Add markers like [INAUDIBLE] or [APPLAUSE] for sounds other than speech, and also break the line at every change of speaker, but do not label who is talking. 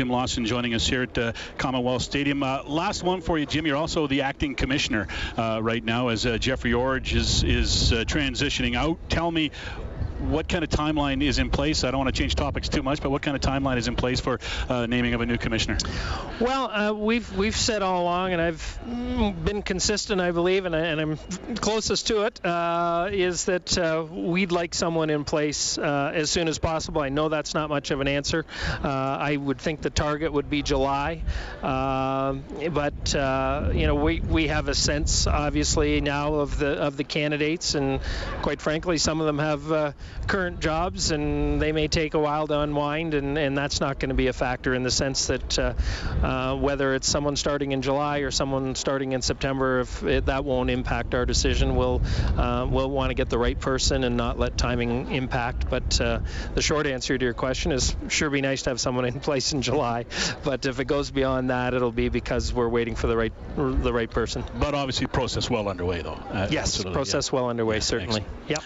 Jim Lawson joining us here at uh, Commonwealth Stadium. Uh, last one for you, Jim. You're also the acting commissioner uh, right now as uh, Jeffrey Orridge is, is uh, transitioning out. Tell me what kind of timeline is in place? I don't want to change topics too much, but what kind of timeline is in place for uh, naming of a new commissioner?
Well, uh, we've we've said all along, and I've been consistent, I believe, and, I, am closest to it, uh, is that uh, we'd like someone in place uh, as soon as possible. I know that's not much of an answer. Uh, I would think the target would be July, but you know we we have a sense, obviously, now of the of the candidates, and quite frankly, some of them have current jobs, and they may take a while to unwind, and, and that's not going to be a factor in the sense that uh, uh, whether it's someone starting in July or someone starting in September, if it, that won't impact our decision, we'll uh, we'll want to get the right person and not let timing impact. But uh, the short answer to your question is sure be nice to have someone in [LAUGHS] place in July, but if it goes beyond that, it'll be because we're waiting for the right the right person.
But obviously, process well underway though.
yes, process yeah. well underway, yeah, certainly. Yep.